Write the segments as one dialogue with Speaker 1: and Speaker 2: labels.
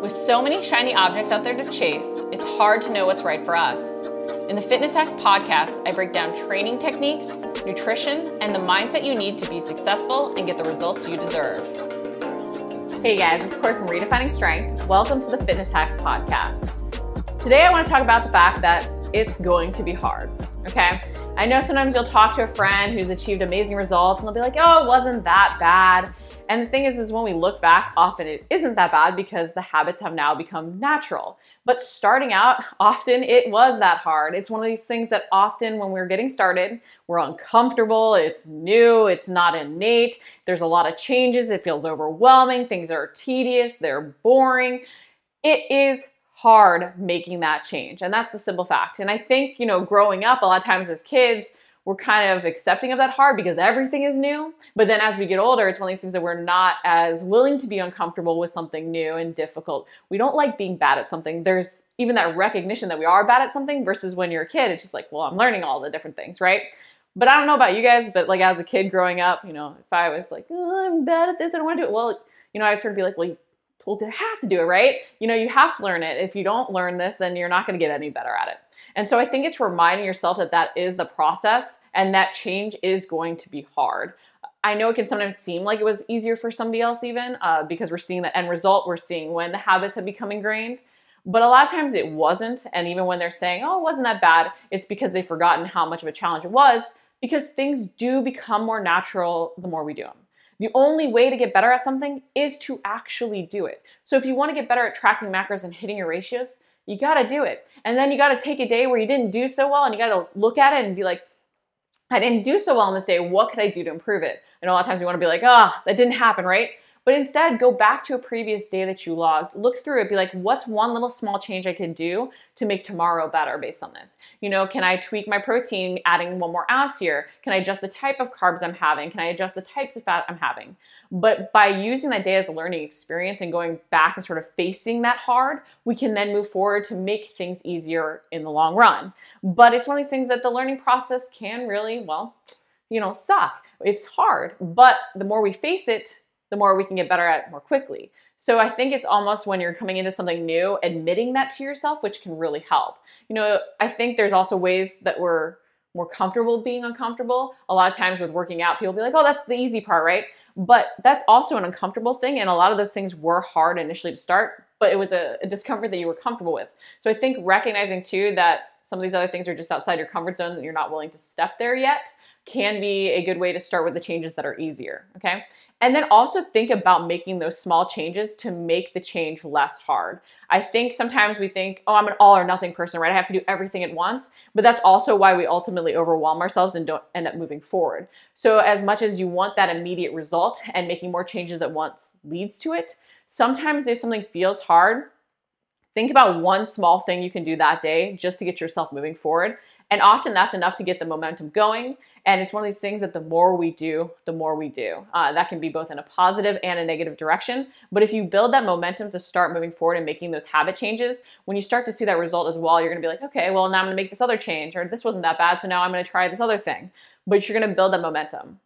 Speaker 1: With so many shiny objects out there to chase, it's hard to know what's right for us. In the Fitness Hacks podcast, I break down training techniques, nutrition, and the mindset you need to be successful and get the results you deserve. Hey guys, it's Corey from Redefining Strength. Welcome to the Fitness Hacks podcast. Today I want to talk about the fact that it's going to be hard, okay? I know sometimes you'll talk to a friend who's achieved amazing results and they'll be like, oh, it wasn't that bad. And the thing is, is when we look back, often it isn't that bad because the habits have now become natural. But starting out, often it was that hard. It's one of these things that often when we're getting started, we're uncomfortable, it's new, it's not innate, there's a lot of changes, it feels overwhelming, things are tedious, they're boring. It is hard making that change. And that's the simple fact. And I think, you know, growing up, a lot of times as kids, we're kind of accepting of that hard because everything is new. But then as we get older, it's one of these things that we're not as willing to be uncomfortable with something new and difficult. We don't like being bad at something. There's even that recognition that we are bad at something versus when you're a kid, it's just like, well, I'm learning all the different things, right? But I don't know about you guys, but like as a kid growing up, you know, if I was like, oh, I'm bad at this, I don't want to do it. Well, you know, I'd sort of be like, well, told to have to do it, right? You know, you have to learn it. If you don't learn this, then you're not going to get any better at it. And so I think it's reminding yourself that that is the process and that change is going to be hard. I know it can sometimes seem like it was easier for somebody else, even uh, because we're seeing the end result, we're seeing when the habits have become ingrained. But a lot of times it wasn't. And even when they're saying, oh, it wasn't that bad, it's because they've forgotten how much of a challenge it was because things do become more natural the more we do them. The only way to get better at something is to actually do it. So if you want to get better at tracking macros and hitting your ratios, you got to do it. And then you got to take a day where you didn't do so well and you got to look at it and be like, I didn't do so well on this day. What could I do to improve it? And a lot of times we want to be like, ah, oh, that didn't happen, right? But instead, go back to a previous day that you logged, look through it, be like, what's one little small change I can do to make tomorrow better based on this? You know, can I tweak my protein, adding one more ounce here? Can I adjust the type of carbs I'm having? Can I adjust the types of fat I'm having? But by using that day as a learning experience and going back and sort of facing that hard, we can then move forward to make things easier in the long run. But it's one of these things that the learning process can really, well, you know, suck. It's hard, but the more we face it, the more we can get better at it more quickly. So I think it's almost when you're coming into something new, admitting that to yourself, which can really help. You know, I think there's also ways that we're more comfortable being uncomfortable. A lot of times with working out, people be like, oh, that's the easy part, right? But that's also an uncomfortable thing. And a lot of those things were hard initially to start, but it was a, a discomfort that you were comfortable with. So I think recognizing too that some of these other things are just outside your comfort zone that you're not willing to step there yet can be a good way to start with the changes that are easier. Okay. And then also think about making those small changes to make the change less hard. I think sometimes we think, oh, I'm an all or nothing person, right? I have to do everything at once. But that's also why we ultimately overwhelm ourselves and don't end up moving forward. So, as much as you want that immediate result and making more changes at once leads to it, sometimes if something feels hard, think about one small thing you can do that day just to get yourself moving forward. And often that's enough to get the momentum going. And it's one of these things that the more we do, the more we do. Uh, that can be both in a positive and a negative direction. But if you build that momentum to start moving forward and making those habit changes, when you start to see that result as well, you're going to be like, okay, well, now I'm going to make this other change, or this wasn't that bad, so now I'm going to try this other thing. But you're going to build that momentum.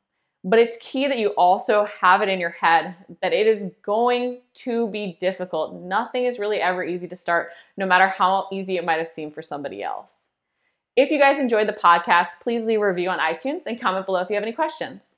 Speaker 1: But it's key that you also have it in your head that it is going to be difficult. Nothing is really ever easy to start, no matter how easy it might have seemed for somebody else. If you guys enjoyed the podcast, please leave a review on iTunes and comment below if you have any questions.